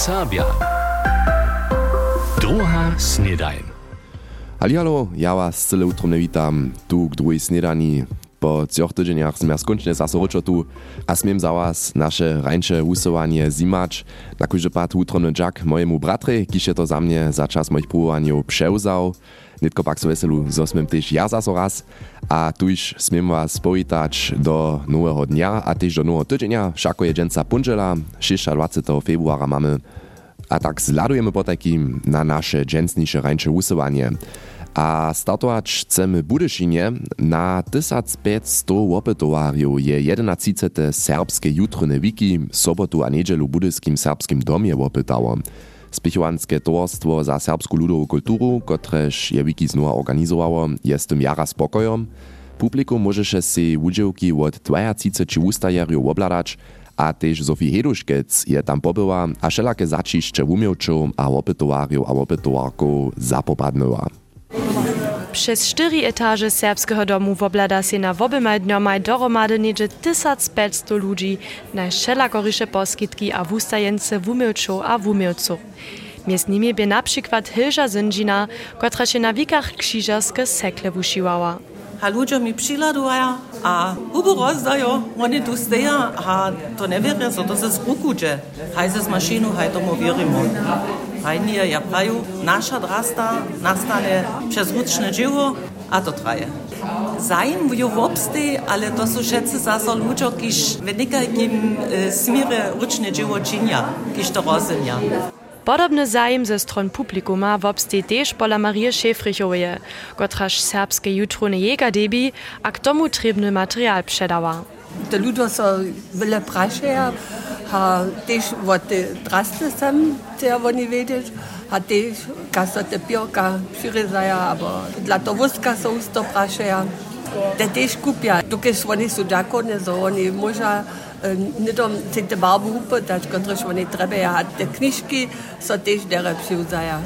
Serbia. Druga snedajn. Hallo, ja was cyle utromne witam tu k druhej snedani. Po trzech tydzieniach sme skončne zase tu a smiem za was naše rańsze usuwanie zimać. Na kujże pat utromny Jack mojemu bratre, kiż to za mnie za czas moich próbowaniów przełzał. Nitko pak so veselu, zo smem tež ja zase raz a tuž smem was powitać do nowego dnia a tež do nowego tydzienia, všako je dženca punžela, 26. februara mamy. A tak zladujemy potakim na nasze dżęsniejsze rańcze usuwanie. A startować chcemy Budyszynie na 1500 opytowariów je 11. serbskie jutrne wiki sobotu a niedzielu budyskim serbskim domie opytało. Spichowanskie towarstwo za serbsku ludową kulturu, kotrež je wiki znowa organizowało, jest tym jara spokojom. Publikum może się si udziałki od 20 ustajerów obladać, a tež Sofie Heduškec je tam pobyła, a všelaké začišće umievčov a opytowarjów a opytowarków zapopadnęła. Przez cztery etaże serbskiego domu woblada się na wobymaj dniomaj doromady niedzie 1500 ludzi na wszelakorysze poskitki a wustajence wumiewczów a wumiewców. Między nimi by na przykład Hilža Zindzina, która się na wikach krzyżarskie sekle wusiłała. A ľudia mi přiladujú a hubu rozdajú, oni tu steja a to neveria, so to se zrukúče. Haj se z mašinu, haj tomu vierimo. Haj nie, ja praju, naša drasta nastane przez ručne dživo a to traje. Zajem ju wobstej, ale to sú všetci zase ľudia, kiž v nekajkim e, smire ručne dživo činia, kiž to rozenia. Podobny zajem ze stron publikuma wobstej też pola Marie Szefrichowie, kotraż serbskie jutrone jega debi, a k tomu trebny material przedała. Te ľudia sa veľa prašajú, a tiež od drasty sam chcea oni vedieť, a tiež, kad sa te pioka přirezajú, alebo dla to voska sa usto prašajú, Det teško pja. Tukaj smo oni suđakovne za oni moža. Nedom se te babu upotać, kot rešimo ne treba, a te knjižki so tež derepši vzaja.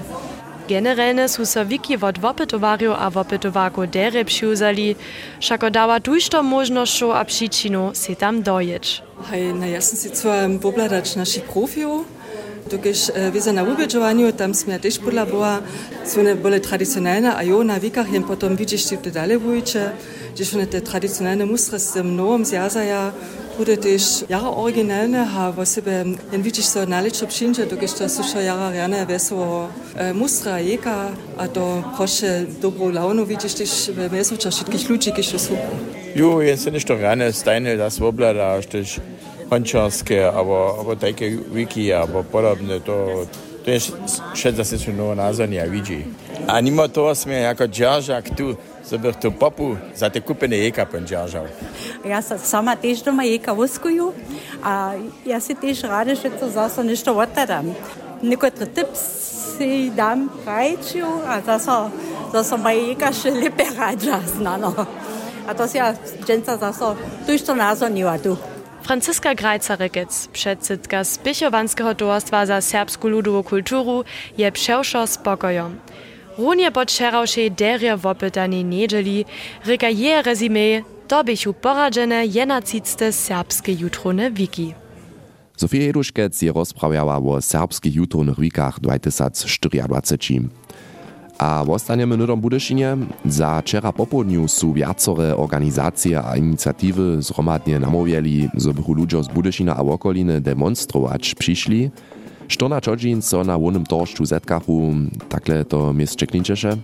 Generalne su so wiki od wopetowarju a wopetowaku dereb siuzali, szako dała tujszą możnością a przyczyną se tam dojeć. Hej, na jasno si co bobladać nasi profiu, Tukaj eh, viza na ubeđovanju, tam sam ja tež bila boa, su ne bile tradicionalne, a jo na vikah in potem vidiš ti dalje bujiče, že so ne te tradicionalne mustre s mnogom zjazaja, bude tež jara originalne, a v sebe in vidiš so najlepše občinče, tukaj so suša jara rjane veselo eh, mustra, jeka, a to proše dobro lavno vidiš tež mesoča všetkih ljudi, ki so su. Jo, jaz se nešto rjane stajne, da svobla, da šteš pančarske, ali take wiki, ali podobne. To, to je še da se suno nazvanje vidi. A nima to sme jako džažak tu. Zabr to papu, za te kupene jeka pančažal. Jaz sama tež doma jeka voskuju, a jaz si tež rada še to zase nešto odtadam. Nekotre tips si dam rajčil, a da so moje jeka še lepe rajča znano. A to si ja dženca zase, tu isto nazvanje tu. Franziska Grajcarykec, przedsydka Spichowanskiego Towarstwa za serbską ludową kulturu, je przewszo spokojom. Runie podczerałszej derie wopytani niedzieli, ryka je rezime, to bychu poradzene jenacicte serbskie jutrone wiki. Sofia Jeduškec je rozprawiała o serbskich jutronych wikach 2024. A w ostatnim minutą Budyszynie za wczera popołudniu są wiacore organizacje a inicjatywy zgromadnie namówieli, żeby ludzie z Budyszyna a okoliny demonstrować przyszli. Što na čodžin so na wonym torszczu zetkachu, takle to klinčeše?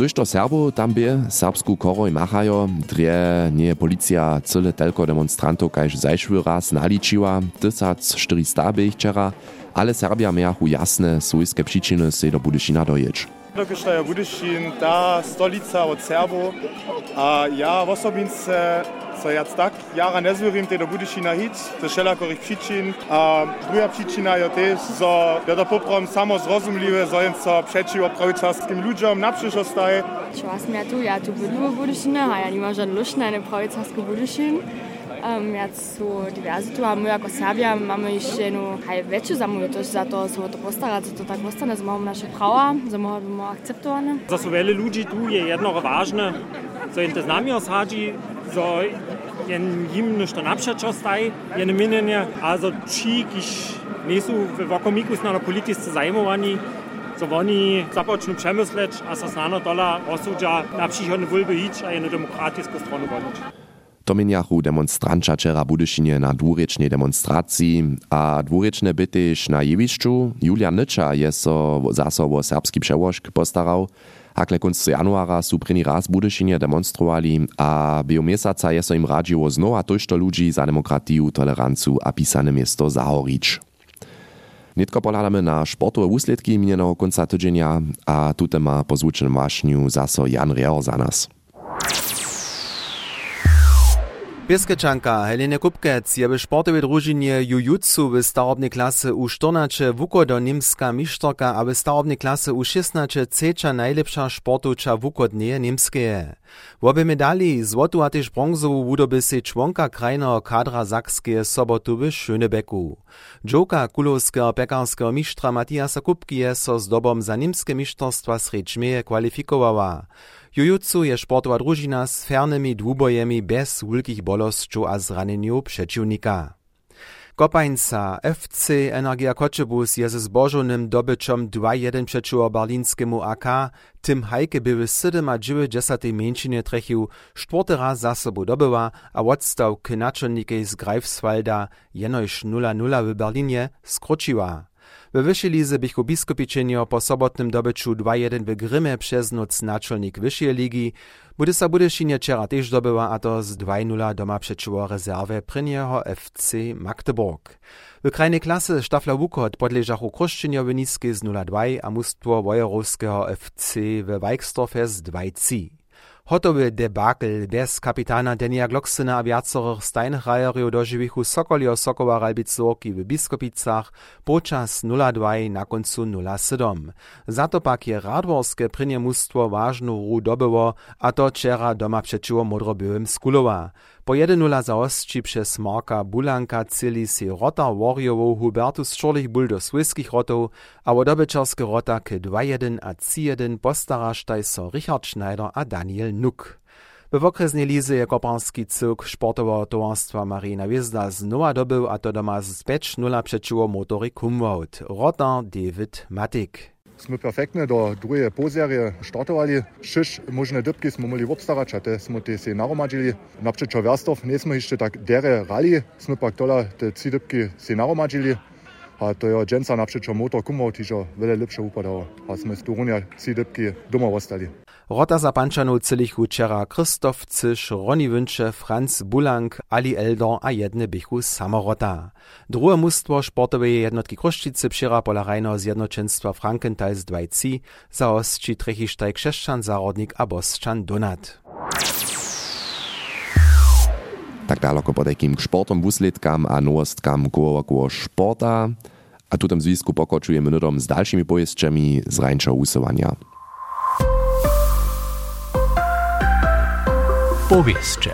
Tuž to Serbo tam by serbsku koroj machajo, drie nie policja cyle telko demonstrantów kaž zajšły raz naličiła, 1400 by ich wczera, ale Serbia miachu jasne swojskie przyczyny se do Budyšina dojeć. Dokiż to je Budyšin, ta stolica od Serbo, a ja osobince co ja tak. Jara nie zwierim te do Budyšina hit, to wszelakorych przyczyn, a druga przyczyna je też, że ja to poprom samo zrozumliwe, że jen co przeciwko prawicarskim ludziom na przyszłość staje. Was mir tu, ja tu bylu Budyšina, a ja nie mam żadnej lušne, eine prawicarskie Um, jetzt so diverse tu haben wir jako Serbia, mamy ještě jednu větší zamožnost za to, jsou to postara, co to tak ostane, že máme naše práva, že máme akceptované. Za sovele lidi tu je jedno vážné, co jim to známí oshádí, co jen jim nešto napšačostaj, jen minjenje, a za či, kiš nisu v okomiku na politice zajmovani, co oni započnu přemyslet a sa snano dola osudja na příhodný volby jít a jednu demokratickou stranu volit. Dominiachu demonstranča čera Budyšinie na dwurečnej demonstracji, a dwurečne bytyž na jewiszczu Julia Nycza je so zaso o serbski przełożk postarał, Hakle końcu januara su prini raz Budyšinie demonstrowali, a bio miesaca je so im radziło znowa tożto ludzi za demokratiju, tolerancu a pisane miesto zahorić. Nitko pohľadáme na športové úsledky minulého konca týdženia a tu má po zvučenom vášňu zaso Jan Real za nás. Pieskečanka Helene Kupkec je sportowej drużynie jujutsu w starobnej klasy u 14 wukodo nimska misztorka, a w starobnej klasy u 16 trzecia najlepsza sportowcza wukodnie niemskie. W obie medali złotu a se członka krajnego kadra sakskie sobotu w Schönebeku. Dżoka kulowskiego pekarskiego mistrza Matiasa Kupki je so z dobom za niemskie mistrzostwa sredźmie kwalifikowała. Jujutsu je sportowa družina s fernými dwubojemi bez wulkich bolosćów a zraneniów przeciwnika. Kopańca FC Energia Koczebus je ze zbożonym dobyczom 2-1 przeciwko berlinskiemu AK, tym hajke były 7,9 mieńczynie trechił, czwarty raz za sobą dobyła, a odstał k z Greifswalda jenoś 0-0 w Berlinie skróciła. We wyższej lize bychu biskupiczynio po sobotnym dobyciu 2-1 w Gryme przez noc naczelnik wyższej ligi, bude sa Budyšinie wczera też dobyła, a to z 2-0 doma przeciwko rezerwę prynieho FC Magdeburg. W krajnej klasy Stafla Wukot podleżachu Kruszczynio w Niskiej z 0-2, a mustwo Wojerowskiego FC w Weixdorfie z 2-3. Hotowe debakl bez kapitana Denija Gloksena a viacorých stajných rajerov doživých Sokolio Sokova Ralbicovky v Biskopicach počas 0-2 na koncu 0-7. Za to pak je radvorské prinie mústvo vážnu rú dobovo a to čera doma přečivo modrobiovým skulova. Po 1-0 zaostči przez Marka Bulanka celi si rota Warriorov Hubertus Čorlich bul do swiskich rotov, a rota k 2-1 a 3-1 postaraštaj so Richard Schneider a Daniel Nuk. W okresnej lizy je koparski cyrk sportowo towarstwa Marina Wiezda znowa dobył, a to doma z 5-0 przeciwko motory Kumwout. Rotar David Matik. Smo perfektne do druge pozerje štartovali. Šiš možne dybki smo mogli obstarać, a te smo te se naromadžili. Napřečo Verstov nismo jeszcze tak dere rali, smo pak tola te trzy dybki se naromadžili. A to je dženca napřečo motor kumov, tižo vele lepše upadalo. A smo z Turunia trzy dybki doma ostali. Rota za pančanu celých včera Krzysztof Cyš, Roni Wünče, Franz Bulank, Ali Eldor a jedne bychu samorota. Drugie mustwo sportowej jednotki Kruszczycy przyra pola rajno zjednoczeństwa Frankenthal z 2 za Krzeszczan Zarodnik a Boszczan Donat. Tak daleko po takim sportom, wusledkam a nowostkam koło sporta, a tu tam zwisku pokoczujemy nudom z dalszymi pojeźdźami z rańcza usuwania. Powieście.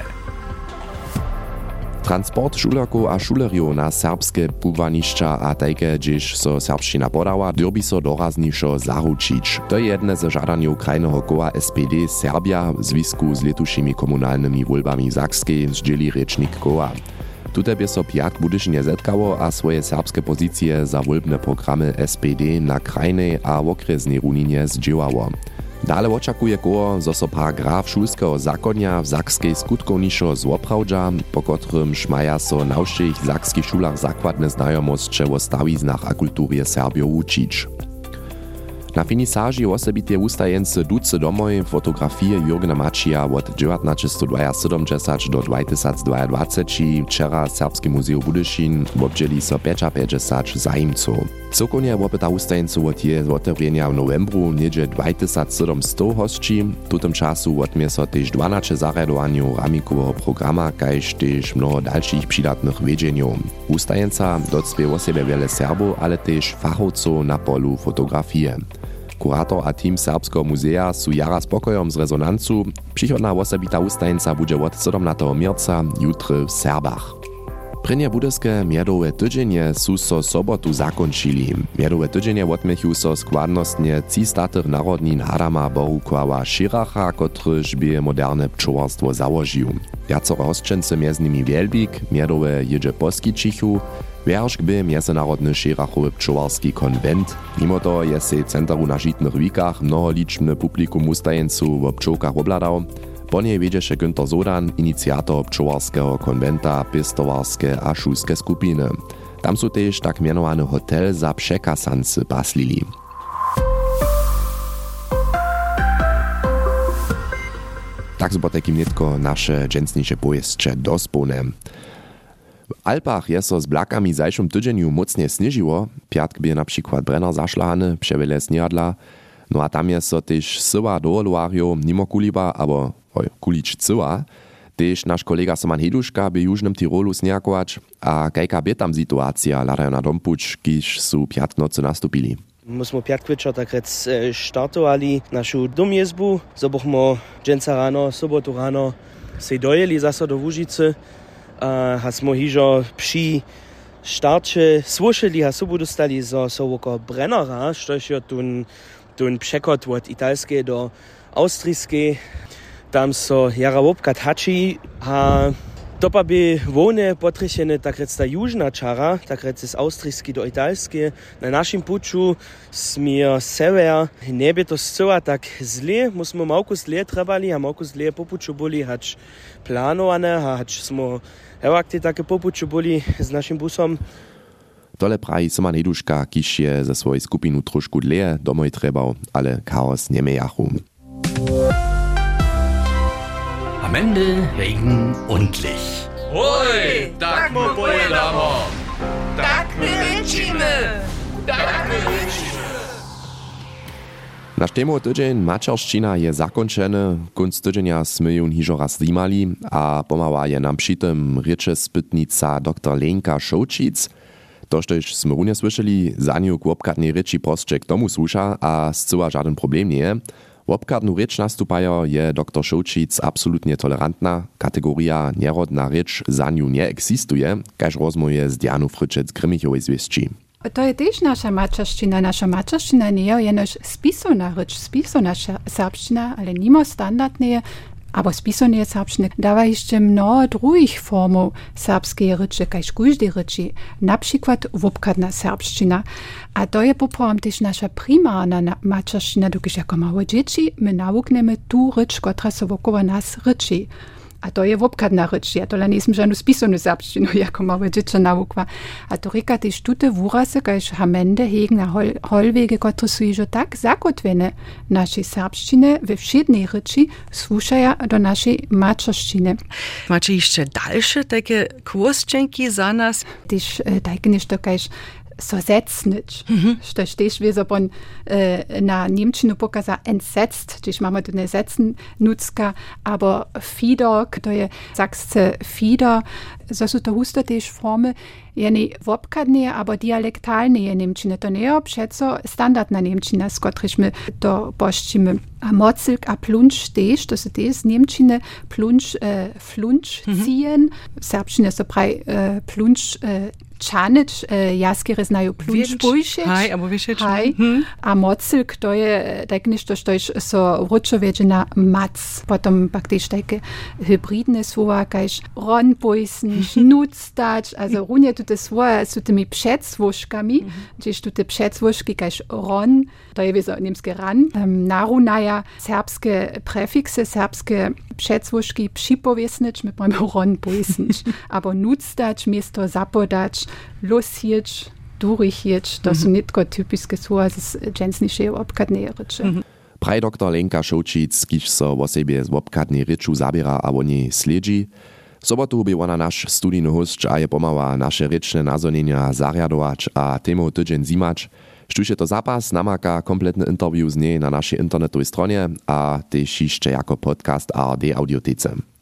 Transport šulerków a šulerjów na serbskie pływaniszcza a tajke, gdzieś so serbszczyna podała, derbi so dorazniszo zaručić. To je jedne ze żadaniów krajnego koła SPD Serbia w związku z letuszymi komunalnymi wolbami Zakskiej, zdzieli recznik koła. Tutaj by so piat Budyšinie zetkało, a swoje serbskie pozycje za programy SPD na krajnej a okresnej runinie zdziełało. Dale oczekuje koło, zo so paragraf szulskiego zakonia w zakskiej skutkowniszo złoprawdża, po którym szmaja so na wszystkich zakskich szulach zakładne znajomosće o stawiznach a kulturze Serbio učić. Na finisaži osobite ustajence duce domoj fotografije Jurgena Mačija od 1972 do 2022 wczera Serbski Muzeum Budyšin obdzieli so 55 zajimców. Cokonie wopyta ustajeńców od je otewrenia w novembru niedzie 2700 hostci, w tym czasu odmie so też 12 zarядowaniu ramikowego programa, kajż też mnoho dalszych przydatnych wiedzieniów. Ustajeńca docpie o siebie wiele Serbów, ale też fachowców na polu fotografie. Kurator a team Serbskiego Muzea su jara spokojom z rezonancu. Przychodna osobita ustajeńca będzie od 17 mierca jutry w Serbach. Prynje budyske miedowe tydzienie su so sobotu zakončili. Miedowe tydzienie odmechu so składnostnie cistatych narodnin Adama Borukława Schiracha, kotryż by moderne pczołarstwo założył. Jacoro hostczęce między nimi Wielbik, miedowe jedzie poskičichu, Wierszk by Międzynarodny Schirachowy pczołarski konwent. Mimo to jest se centru na żitnych wikach mnoholiczne publikum ustajeńców w pczołkach obladał. Po niej wiedzie Günther Sodan, iniciator pčowarskiego konventa, pistowarskie a šulskie skupiny. Tam są też tak mianowany hotel za przekasansy baslili. Tak z takim nitko nasze dżęsniejsze pojeszcze dospone. W Alpach jest so z blakami w zajszym tydzieniu mocnie snieżyło. Piatk by na przykład Brenner zaszlany, przewiele sniadla. No a tam jest so też syła do Luario, nimo kuliba, aber oj, kulič cyła. Tež naš kolega Soman Heduška by Južnym Tirolu sniakować, a kajka by tam sytuacja ladają na dompuč, kiž su piatnocy nastupili. Musimy piatkwiecza tak rec startowali naszą domjezbu, so bochmo dżęca rano, sobotu rano se dojeli zase do a hasmo hižo przy starcie słyszeli, a sobu dostali so, so oko Brennera, štož je tun, tun przekot od italskiej do austrijskiej tam so jara wopkat hači a Dopa bi vojne potrešene takrat sta južna čara, takrat iz Avstrijske do Italske. Na našem puču smo severa, ne bi to scela tako zle, mi smo malo zle trebali, a malo zle po puču boli, hač planovane, hač smo, evo, ti take po puču boli z našim busom. Tole pravi sama Neduška, kiš je za svojo skupino trošku dlje domov trebal, ale kaos ne mejahu. Am Ende Regen und Licht. Hoj, tak mu pojedamo. Tak my rečíme. Tak my rečíme. Naš tému tydzień mačerščina je zakončene, kunc tydzienia sme ju hižo raz zimali a pomała je nam przy tym rieče spytnica dr Lenka Šoučic. To, štož sme runie słyszeli, za nią k obkatnej reči prosček tomu słuša a zcyła żaden problem nie je. Wobkadnu rěč nastupajo je dr Šoučic absolutnie tolerantna, kategoria nierodna rěč za nią nie eksistuje, kaž rozmuje z Dianu Fryczec Grymichowej zwieszczy. To je też nasza maczerszczyna. Nasza maczerszczyna nie jest jenoż spisana rycz, spisana serbszczyna, ale nimo standardnie, aber spisane serbszczyny dawa jeszcze mnoho drugich formów serbskiej ryczy, kaž każdej ryczy, na przykład wobkadna serbszczyna. A to je poprawom też nasza primarna maczerszczyna, dokąd jako małe dzieci my nauknemy tu która so wokoło nas ryczy. A to je wobkadna rycz. Ja to nisem žanu spisanu serbščinu, jako małe dzieci naukła. A to reka też tute wurase, kaž hamende hegen na hol, holwege, które su iżo tak zakotwene naszej serbščiny we wszednej ryczy, słuchaja do naszej maczerszczyny. Macie jeszcze dalsze takie kursczynki za nas? Też e, takie nešto, kaž so. Mhm. Što šteš wie so bon äh, na Niemčinu pokaza entsetzt, čiž máme tu nesetzen nutzka, aber Fieder, to je saksce Fieder, so su to husto tež formy, jeny wobkadne, aber dialektalne Niemčine. To nie je přeco standardna Niemčina, z kotryśmy to pošćimy. A mocylk a plunč tež, to su tež Niemčine plunč, äh, flunč mhm. ziehen, serbščine so praj äh, plunč äh, Čanić, ja skresnajo ključ bujšič. Haj, abo višeč. Haj, mhm. a mocil, kdo je, tak ništo štojš, so vročovečena mac, potem pak tiš take hybridne slova, kajš ron bujsen, šnuctač, also runje tute slova su temi pšetsvoškami, čiš mhm. tute pšetsvoški, kajš ron, to je vizo nemske ran, um, narunaja serbske prefikse, serbske pšetsvoški, pšipovesnič, mi pojmo ron bujsen, abo nuctač, mesto zapodać, loshieć, durchieć, to są nitko typiskie słowa z dżęsniejszej obkadnej ryczy. Praj dr Lenka Šoučic, kiž so o sebie z obkadnej ryczu zabiera a o niej sledzi. Sobotu by ona naš studijny host a je pomała nasze ryczne nazonienia zariadować a temu tydzień zimać. Štuše to zapas namaka kompletny interview z niej na naszej internetowej stronie a też jeszcze jako podcast ARD Audiotece.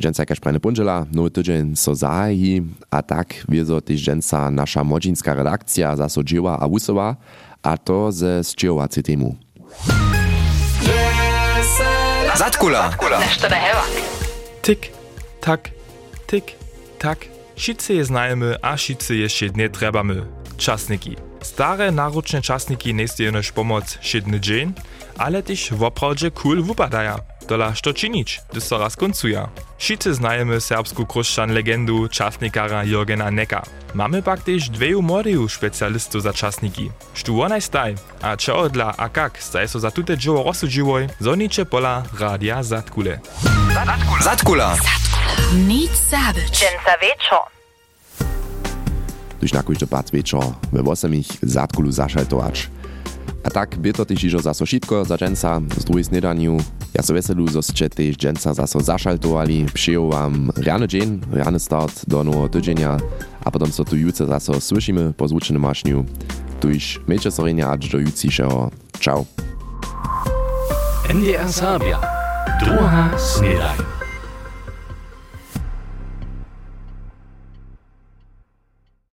Dżęca jakaś prajne punżela, no tydzień so zahi, a tak wiezo też dżęca nasza młodzieńska redakcja zasodziła a wusowa, a to ze zdziełacy temu. Zatkula. Tik, tak, tik, tak. Šice je znajemy, a šice jeszcze nie trebamy. Czasniki. Stare naruczne czasniki nie jenoż pomoc szydny dzień, ale też w oprawdzie cool wypadają. Dola što činić, gdyż so raz koncuje. Wszyscy znajemy serbsku kruszczan legendu czasnikara Jurgena Neka. Mamy pak też dweju młodych specjalistów za czasniki. Sztu onaj staj, a čo dla a kak staj so za tute dzieło rozsudziwoj, zonicze pola radia Zatkule. Zatkula. Zatkula. Nic zabyć. Dżęca wieczor. Tuż na kujże pat wieczor, we wosemich Zatkulu zaszaltować. A tak by to też iżo zaso šitko za dżęca z drugiej snedaniu. Ja so weselu, zo ste też dżęca zaso zaszaltowali. Przyjął wam rany dzień, rany start do nowego tydzienia, a potem so tu jutro zaso słyszymy po zvučenym mašniu. Tuż miejcie sorenia aż do jutrzejszego. Ciao. NDR Serbia. Druga snedaj.